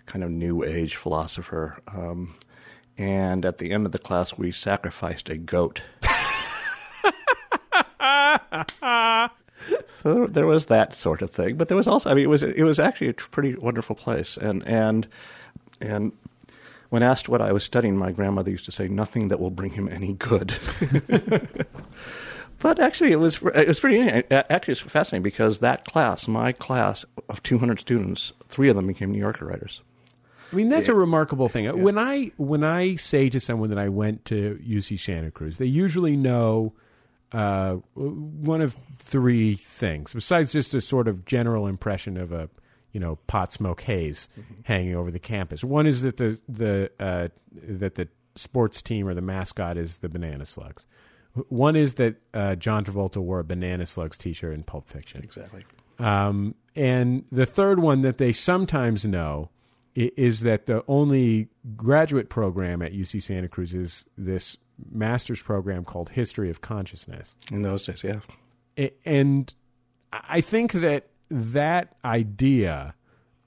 kind of New Age philosopher. Um, and at the end of the class, we sacrificed a goat. so there was that sort of thing, but there was also, I mean, it was it was actually a pretty wonderful place, and and and when asked what I was studying, my grandmother used to say, "Nothing that will bring him any good." but actually, it was it was pretty actually it's fascinating because that class, my class of 200 students, three of them became New Yorker writers. I mean, that's a remarkable thing. When I when I say to someone that I went to UC Santa Cruz, they usually know uh, one of three things, besides just a sort of general impression of a you know pot smoke haze hanging over the campus. One is that the the uh, that the sports team or the mascot is the Banana Slugs. One is that uh, John Travolta wore a Banana Slugs T-shirt in Pulp Fiction. Exactly. Um, and the third one that they sometimes know is that the only graduate program at UC Santa Cruz is this master's program called History of Consciousness. In those days, yeah. And I think that that idea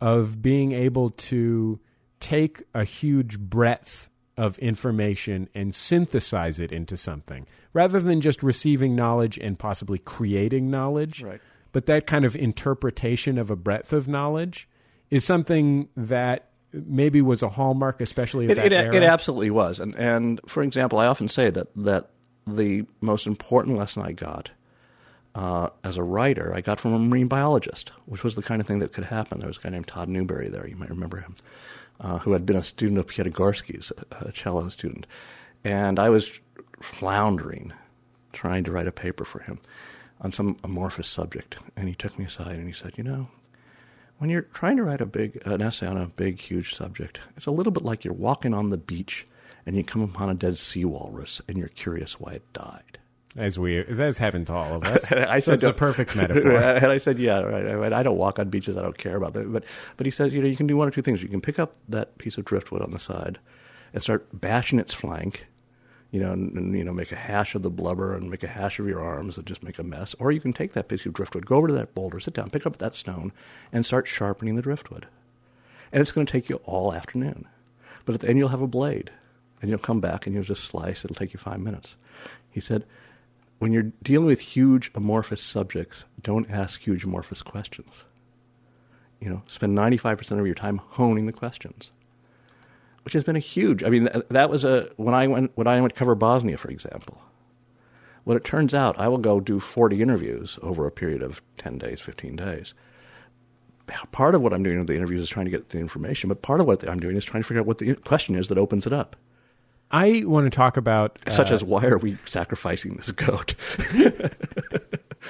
of being able to take a huge breadth of information and synthesize it into something rather than just receiving knowledge and possibly creating knowledge Right. but that kind of interpretation of a breadth of knowledge is something that maybe was a hallmark especially of It, that it, era it absolutely was, and and for example, I often say that that the most important lesson I got uh, as a writer, I got from a marine biologist, which was the kind of thing that could happen. There was a guy named Todd Newberry there. You might remember him, uh, who had been a student of Piatigorsky's, a, a cello student, and I was floundering, trying to write a paper for him on some amorphous subject, and he took me aside and he said, "You know." When you're trying to write a big an essay on a big huge subject, it's a little bit like you're walking on the beach and you come upon a dead sea walrus and you're curious why it died. as we that's happened to all of us I said, that's a perfect metaphor and I said, yeah, right. I don't walk on beaches. I don't care about that. But but he says, you know, you can do one or two things. You can pick up that piece of driftwood on the side and start bashing its flank. You know, and, and you know, make a hash of the blubber and make a hash of your arms and just make a mess. Or you can take that piece of driftwood, go over to that boulder, sit down, pick up that stone, and start sharpening the driftwood. And it's going to take you all afternoon. But at the end, you'll have a blade, and you'll come back and you'll just slice. It'll take you five minutes. He said, when you're dealing with huge amorphous subjects, don't ask huge amorphous questions. You know, spend 95% of your time honing the questions, which has been a huge. I mean, that was a when I went when I went to cover Bosnia, for example. Well, it turns out I will go do 40 interviews over a period of 10 days, 15 days. Part of what I'm doing with the interviews is trying to get the information, but part of what I'm doing is trying to figure out what the question is that opens it up. I want to talk about Such uh, as why are we sacrificing this goat?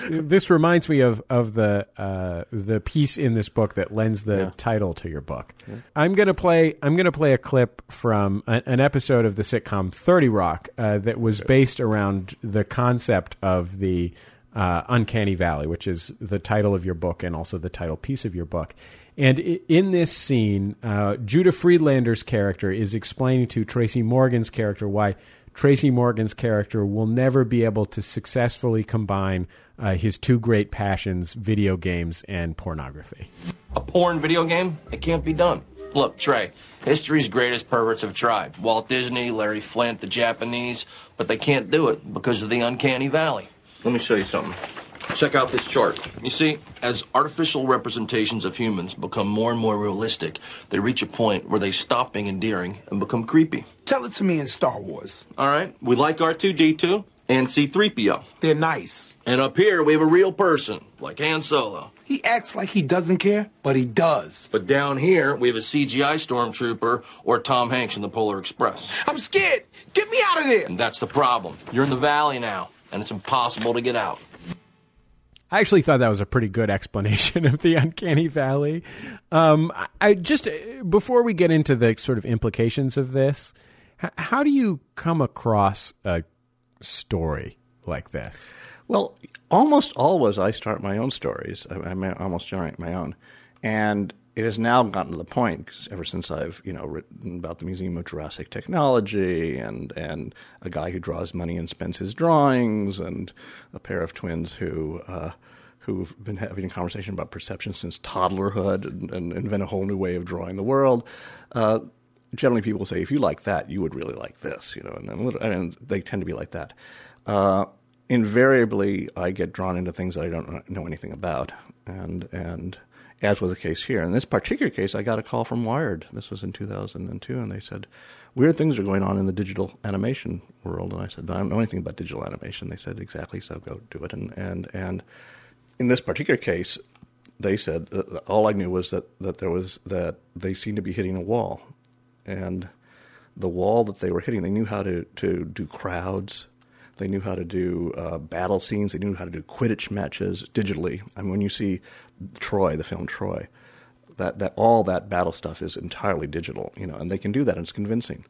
this reminds me of of the uh, the piece in this book that lends the Yeah. title to your book. Yeah. I'm gonna play I'm gonna play a clip from a, an episode of the sitcom Thirty Rock uh, that was based around the concept of the uh, uncanny valley, which is the title of your book and also the title piece of your book. And in this scene, uh, Judah Friedlander's character is explaining to Tracy Morgan's character why Tracy Morgan's character will never be able to successfully combine uh, his two great passions, video games and pornography. A porn video game? It can't be done. Look, Trey, history's greatest perverts have tried. Walt Disney, Larry Flynt, the Japanese, but they can't do it because of the uncanny valley. Let me show you something. Check out this chart. You see, as artificial representations of humans become more and more realistic, they reach a point where they stop being endearing and become creepy. Tell it to me in Star Wars. All right, we like R2D2 and C3PO. They're nice. And up here, we have a real person, like Han Solo. He acts like he doesn't care, but he does. But down here, we have a CGI stormtrooper or Tom Hanks in the Polar Express. I'm scared. Get me out of there. And that's the problem. You're in the valley now, and it's impossible to get out. I actually thought that was a pretty good explanation of the uncanny valley. Um, I, I just uh, before we get into the sort of implications of this, how do you come across a story like this? Well, almost always I start my own stories. I, I almost generate my own, and it has now gotten to the point, ever since I've you know written about the Museum of Jurassic Technology and and a guy who draws money and spends his drawings, and a pair of twins who. Uh, Who've been having a conversation about perception since toddlerhood and, and invent a whole new way of drawing the world. Uh, generally, people say, if you like that, you would really like this, you know, and, little- and they tend to be like that. Uh, invariably, I get drawn into things that I don't know anything about, and and as was the case here. In this particular case, I got a call from Wired. This was in 2002, and they said, weird things are going on in the digital animation world. And I said, but I don't know anything about digital animation. They said, exactly, so go do it. And, and, and in this particular case, they said, uh, all I knew was that, that there was, that they seemed to be hitting a wall. And the wall that they were hitting, they knew how to, to do crowds. They knew how to do uh, battle scenes. They knew how to do Quidditch matches digitally. I mean, when you see Troy, the film Troy, that, that all that battle stuff is entirely digital, you know, and they can do that, and it's convincing.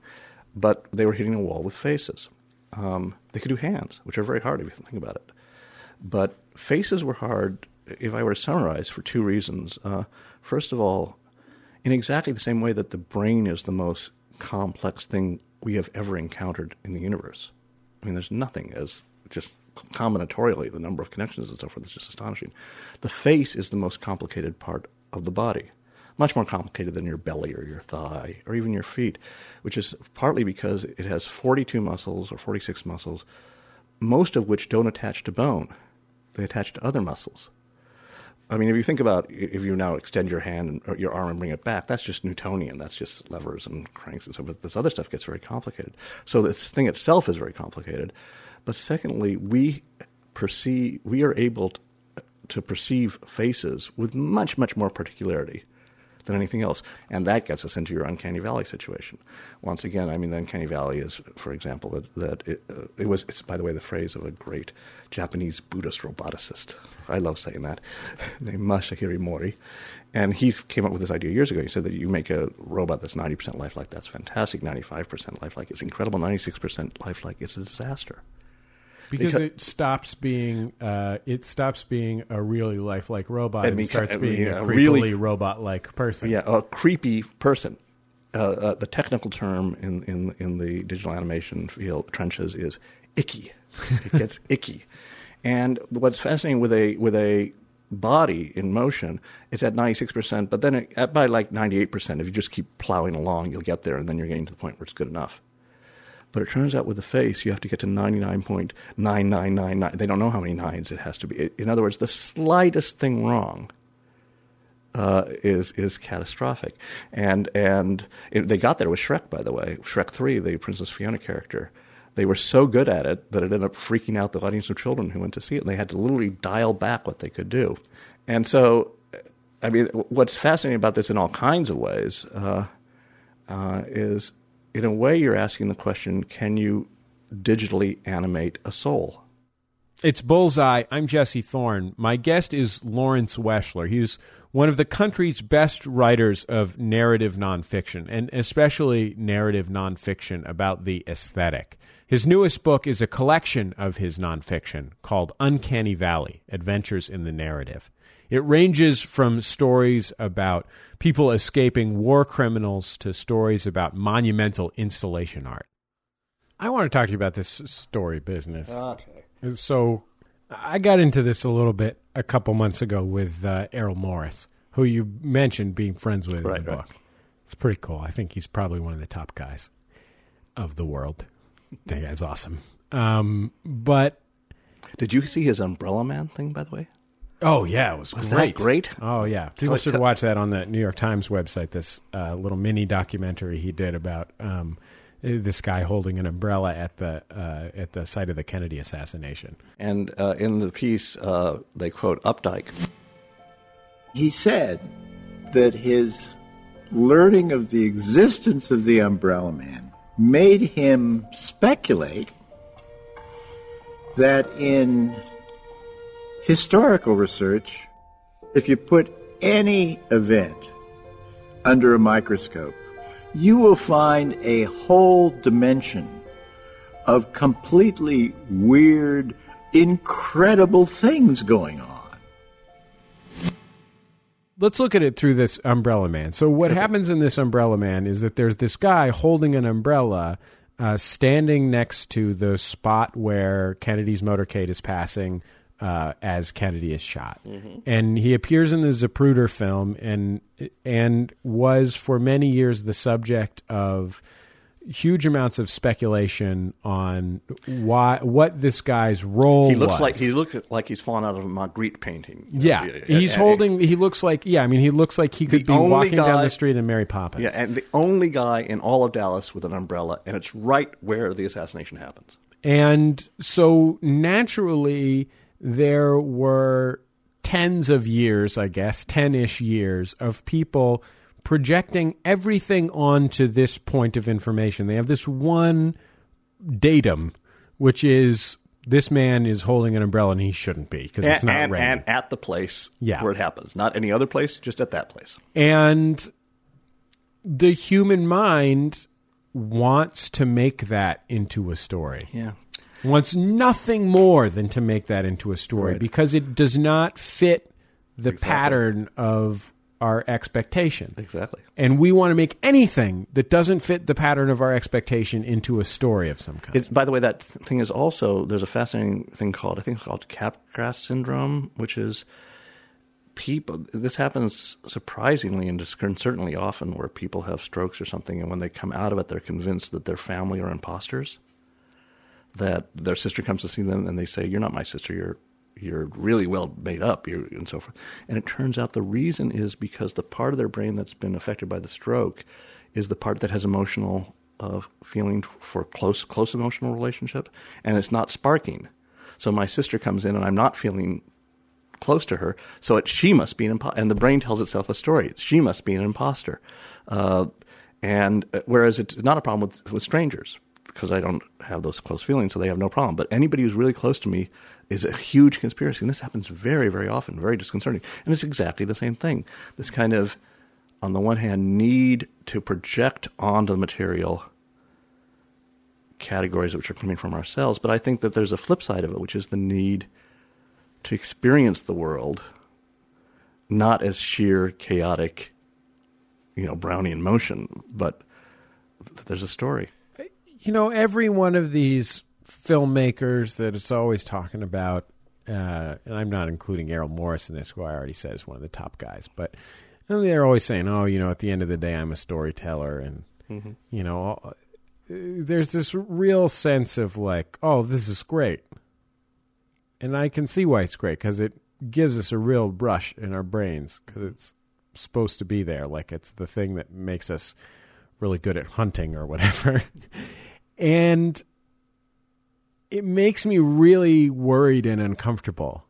But they were hitting a wall with faces. Um, they could do hands, which are very hard if you think about it. But faces were hard, if I were to summarize, for two reasons. Uh, first of all, in exactly the same way that the brain is the most complex thing we have ever encountered in the universe. I mean, there's nothing as just combinatorially, the number of connections and so forth is just astonishing. The face is the most complicated part of the body, much more complicated than your belly or your thigh or even your feet, which is partly because it has 42 muscles or 46 muscles, most of which don't attach to bone, they attach to other muscles. I mean, if you think about if you now extend your hand and, or your arm and bring it back, that's just Newtonian. That's just levers and cranks and so. But this other stuff gets very complicated. So this thing itself is very complicated. But secondly, we perceive we are able to, to perceive faces with much much more particularity than anything else, and that gets us into your uncanny valley situation. Once again, I mean, the uncanny valley is, for example, that that it, uh, it was. It's by the way the phrase of a great Japanese Buddhist roboticist. I love saying that, named Masahiro Mori, and he came up with this idea years ago. He said that you make a robot that's ninety percent lifelike, that's fantastic. Ninety-five percent lifelike, it's incredible. Ninety-six percent lifelike, it's a disaster. Because Because- it stops being uh, it stops being a really lifelike robot And and, beca- starts being a creepily really- robot-like person. Yeah, a creepy person. Uh, uh, the technical term in, in in the digital animation field trenches is icky. It gets icky. And what's fascinating with a with a body in motion, it's at ninety six percent, but then it, at, by like ninety eight percent, if you just keep plowing along, you'll get there, and then you're getting to the point where it's good enough. But it turns out with the face, you have to get to 99.9999. They don't know how many nines it has to be. In other words, the slightest thing wrong uh, is is catastrophic. And and it, they got there with Shrek, by the way. Shrek 3, the Princess Fiona character. They were so good at it that it ended up freaking out the audience of children who went to see it. And they had to literally dial back what they could do. And so, I mean, what's fascinating about this in all kinds of ways uh, uh, is, in a way, you're asking the question: Can you digitally animate a soul? It's Bullseye. I'm Jesse Thorne. My guest is Lawrence Weschler. He's one of the country's best writers of narrative nonfiction, and especially narrative nonfiction about the aesthetic. His newest book is a collection of his nonfiction called Uncanny Valley Adventures in the Narrative. It ranges from stories about people escaping war criminals to stories about monumental installation art. I want to talk to you about this story business. Okay. So I got into this a little bit a couple months ago with uh, Errol Morris, who you mentioned being friends with Right, in the right. book. It's pretty cool. I think he's probably one of the top guys of the world. That guy's awesome. Um, but Did you see his Umbrella Man thing, by the way? Oh yeah, it was, Was that great. great? Oh yeah, people Tell- should watch that on the New York Times website. This uh, little mini documentary he did about um, this guy holding an umbrella at the uh, at the site of the Kennedy assassination. And uh, in the piece, uh, they quote Updike. He said that his learning of the existence of the Umbrella Man made him speculate that in historical research, if you put any event under a microscope, you will find a whole dimension of completely weird, incredible things going on. let's look at it through this umbrella man. So what happens in this umbrella man is that there's this guy holding an umbrella, uh, standing next to the spot where Kennedy's motorcade is passing uh, as Kennedy is shot, Mhm. and he appears in the Zapruder film and and was for many years the subject of huge amounts of speculation on why what this guy's role He looks was. like he looks like he's fallen out of a Magritte painting. you know, Yeah, he's and- holding. He looks like. Yeah, I mean, he looks like he could be walking down the street in Mary Poppins. Yeah, and the only guy in all of Dallas with an umbrella, and it's right where the assassination happens. And so naturally, there were tens of years, I guess, 10 ish years of people projecting everything onto this point of information. They have this one datum, which is this man is holding an umbrella and he shouldn't be because it's not and, raining. and at the place Yeah. where it happens, not any other place, just at that place. And the human mind wants to make that into a story. Yeah. Wants nothing more than to make that into a story Right. because it does not fit the Exactly. pattern of our expectation. Exactly. And we want to make anything that doesn't fit the pattern of our expectation into a story of some kind. It's, by the way, that thing is also there's a fascinating thing called I think it's called Capgras syndrome, which is people. This happens surprisingly and certainly often, where people have strokes or something, and when they come out of it, they're convinced that their family are imposters. That their sister comes to see them, and they say, "You're not my sister. You're." You're really well made up, you're, and so forth. And it turns out the reason is because the part of their brain that's been affected by the stroke is the part that has emotional uh, feeling for close close emotional relationship, and it's not sparking. So my sister comes in, and I'm not feeling close to her, so it, she must be an imposter. And the brain tells itself a story. She must be an imposter. Uh, and uh, whereas it's not a problem with, with strangers because I don't have those close feelings, so they have no problem. But anybody who's really close to me is a huge conspiracy, and this happens very, very often, very disconcerting. And it's exactly the same thing. This kind of, on the one hand, need to project onto the material categories which are coming from ourselves, but I think that there's a flip side of it, which is the need to experience the world not as sheer chaotic, you know, Brownian motion, but th- there's a story. You know, every one of these filmmakers that it's always talking about, uh, and I'm not including Errol Morris in this, who I already said is one of the top guys, but they're always saying, "Oh, you know, at the end of the day, I'm a storyteller," and Mhm. you know, uh, there's this real sense of like, "Oh, this is great," and I can see why it's great because it gives us a real brush in our brains because it's supposed to be there, like it's the thing that makes us really good at hunting or whatever. and it makes me really worried and uncomfortable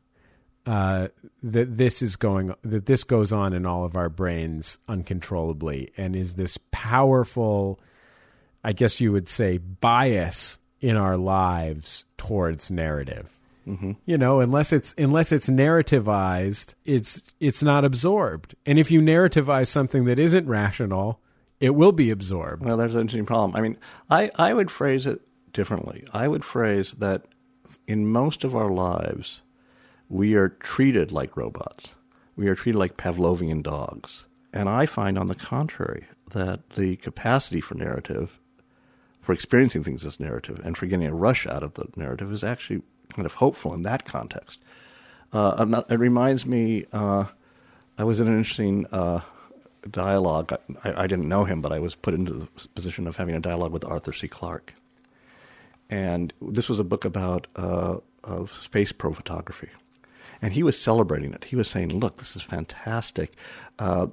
uh, that this is going that this goes on in all of our brains uncontrollably. And is this powerful i guess you would say bias in our lives towards narrative? Mm-hmm. you know unless it's unless it's narrativized it's it's not absorbed. And if you narrativize something that isn't rational it will be absorbed Well, there's an interesting problem. I mean, I, I would phrase it differently. I would phrase that in most of our lives, we are treated like robots. We are treated like Pavlovian dogs. And I find, on the contrary, that the capacity for narrative, for experiencing things as narrative, and for getting a rush out of the narrative is actually kind of hopeful in that context. Uh, ano- it reminds me, uh, I was in an interesting uh, dialogue. I, I didn't know him, but I was put into the position of having a dialogue with Arthur C. Clarke. And this was a book about uh, of space pro photography. And he was celebrating it. He was saying, look, this is fantastic. Uh,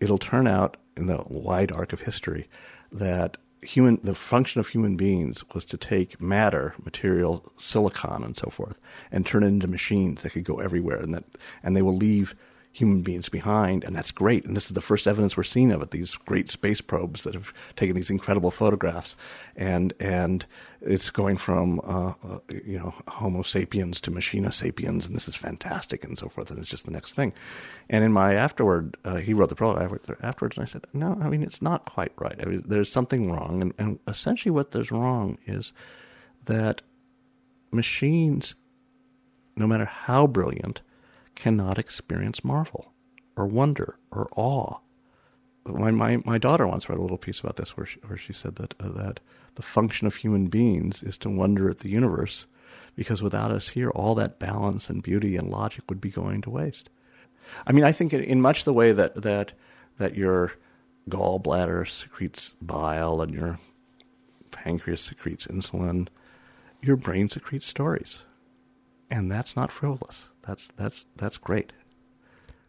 it'll turn out in the wide arc of history that human the function of human beings was to take matter, material, silicon and so forth, and turn it into machines that could go everywhere and that and they will leave human beings behind, and that's great. And this is the first evidence we're seeing of it. These great space probes that have taken these incredible photographs, and and it's going from uh, uh, you know Homo sapiens to Machina sapiens, and this is fantastic, and so forth. And it's just the next thing. And in my afterward, uh, he wrote the prologue after- afterwards, and I said, no, I mean it's not quite right. I mean, there's something wrong, and, and essentially what there's wrong is that machines, no matter how brilliant, cannot experience marvel. or wonder or awe. My, my, my daughter once wrote a little piece about this where she, where she said that, uh, that the function of human beings is to wonder at the universe because without us here, all that balance and beauty and logic would be going to waste. I mean, I think in, in much the way that, that, that your gallbladder secretes bile and your pancreas secretes insulin, your brain secretes stories. And that's not frivolous. That's, that's, that's great.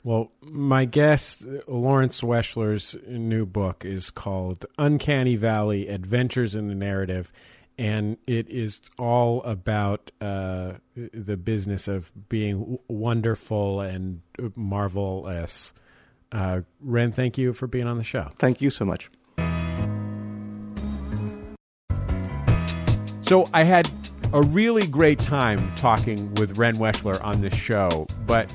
Well, my guest, Lawrence Weschler's new book is called Uncanny Valley Adventures in the Narrative. And it is all about uh, the business of being wonderful and marvelous. Uh, Ren, thank you for being on the show. Thank you so much. So I had a really great time talking with Ren Weschler on this show, but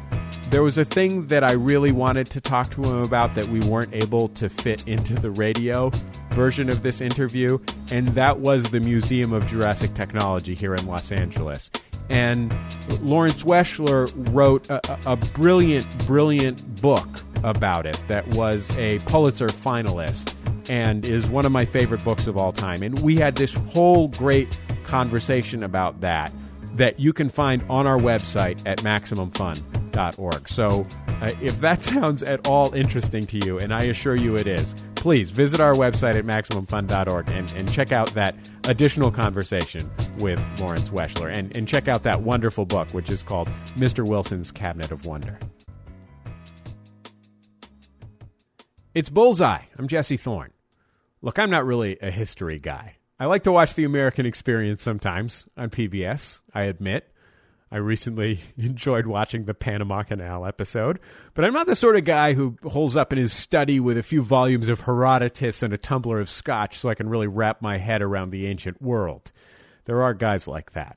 there was a thing that I really wanted to talk to him about that we weren't able to fit into the radio version of this interview, and that was the Museum of Jurassic Technology here in Los Angeles. And Lawrence Weschler wrote a, a, brilliant, brilliant book about it that was a Pulitzer finalist and is one of my favorite books of all time. And we had this whole great conversation about that that you can find on our website at MaximumFun.org. So uh, if that sounds at all interesting to you, and I assure you it is, please visit our website at MaximumFun.org and, and check out that additional conversation with Lawrence Weschler and, and check out that wonderful book, which is called Mr. Wilson's Cabinet of Wonder. It's Bullseye. I'm Jesse Thorne. Look, I'm not really a history guy. I like to watch The American Experience sometimes on PBS, I admit. I recently enjoyed watching the Panama Canal episode, but I'm not the sort of guy who holds up in his study with a few volumes of Herodotus and a tumbler of scotch so I can really wrap my head around the ancient world. There are guys like that.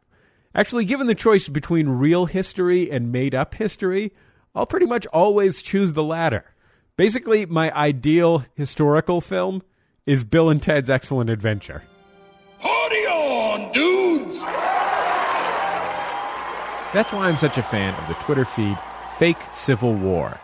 Actually, given the choice between real history and made up history, I'll pretty much always choose the latter. Basically, my ideal historical film is Bill and Ted's Excellent Adventure. Party on, dudes! That's why I'm such a fan of the Twitter feed Fake Civil War.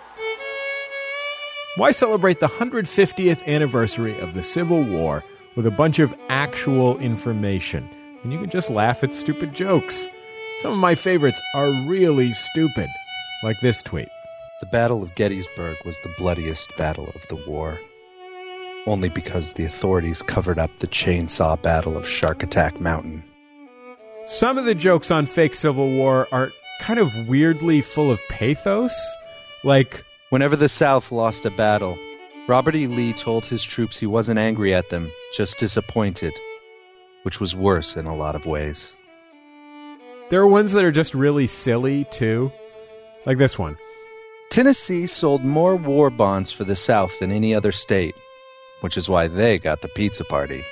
Why celebrate the 150th anniversary of the Civil War with a bunch of actual information? And you can just laugh at stupid jokes. Some of my favorites are really stupid, like this tweet. The Battle of Gettysburg was the bloodiest battle of the war. Only because the authorities covered up the chainsaw battle of Shark Attack Mountain. Some of the jokes on fake Civil War are kind of weirdly full of pathos. Like, whenever the South lost a battle, Robert E. Lee told his troops he wasn't angry at them, just disappointed, which was worse in a lot of ways. There are ones that are just really silly, too. Like this one. Tennessee sold more war bonds for the South than any other state, which is why they got the pizza party.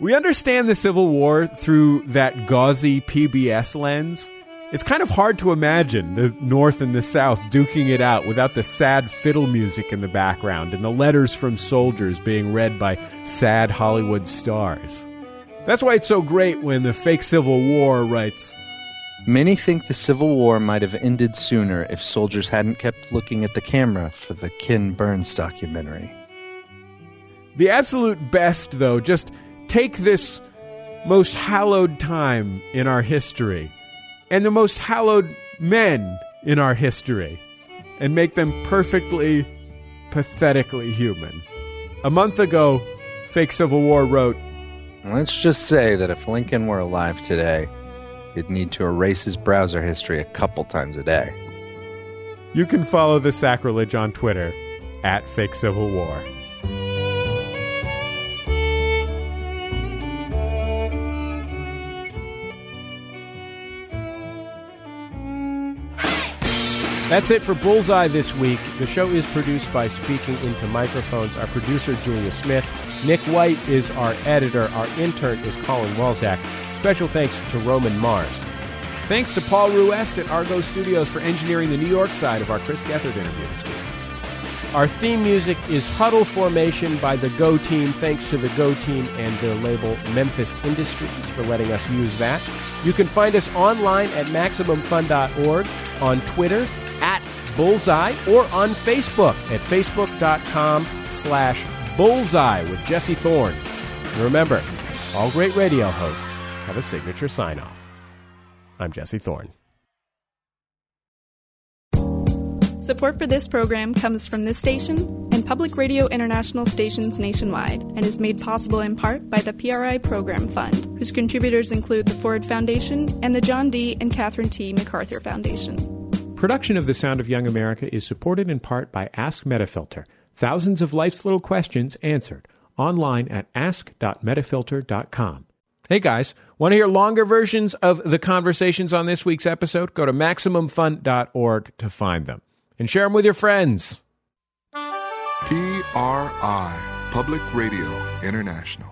We understand the Civil War through that gauzy PBS lens. It's kind of hard to imagine the North and the South duking it out without the sad fiddle music in the background and the letters from soldiers being read by sad Hollywood stars. That's why it's so great when the fake Civil War writes Many think the Civil War might have ended sooner if soldiers hadn't kept looking at the camera for the Ken Burns documentary. The absolute best, though, just take this most hallowed time in our history and the most hallowed men in our history and make them perfectly, pathetically human. A month ago, Fake Civil War wrote Let's just say that if Lincoln were alive today, he'd need to erase his browser history a couple times a day. You can follow the sacrilege on Twitter at Fake Civil War. That's it for Bullseye this week. The show is produced by Speaking Into Microphones. Our producer, Julia Smith. Nick White is our editor. Our intern is Colin Walzak. Special thanks to Roman Mars. Thanks to Paul Ruest at Argot Studios for engineering the New York side of our Chris Gethard interview this week. Our theme music is Huddle Formation by the Go Team. Thanks to the Go Team and their label Memphis Industries for letting us use that. You can find us online at MaximumFun.org, on Twitter at Bullseye or on Facebook at facebook.com slash bullseye with Jesse Thorne. And remember, all great radio hosts have a signature sign-off. I'm Jesse Thorne. Support for this program comes from this station and Public Radio International stations nationwide and is made possible in part by the PRI Program Fund, whose contributors include the Ford Foundation and the John D. and Catherine T. MacArthur Foundation. Production of The Sound of Young America is supported in part by Ask Metafilter. Thousands of life's little questions answered online at ask.metafilter.com. Hey guys, want to hear longer versions of the conversations on this week's episode? Go to MaximumFun.org to find them and share them with your friends. PRI, Public Radio International.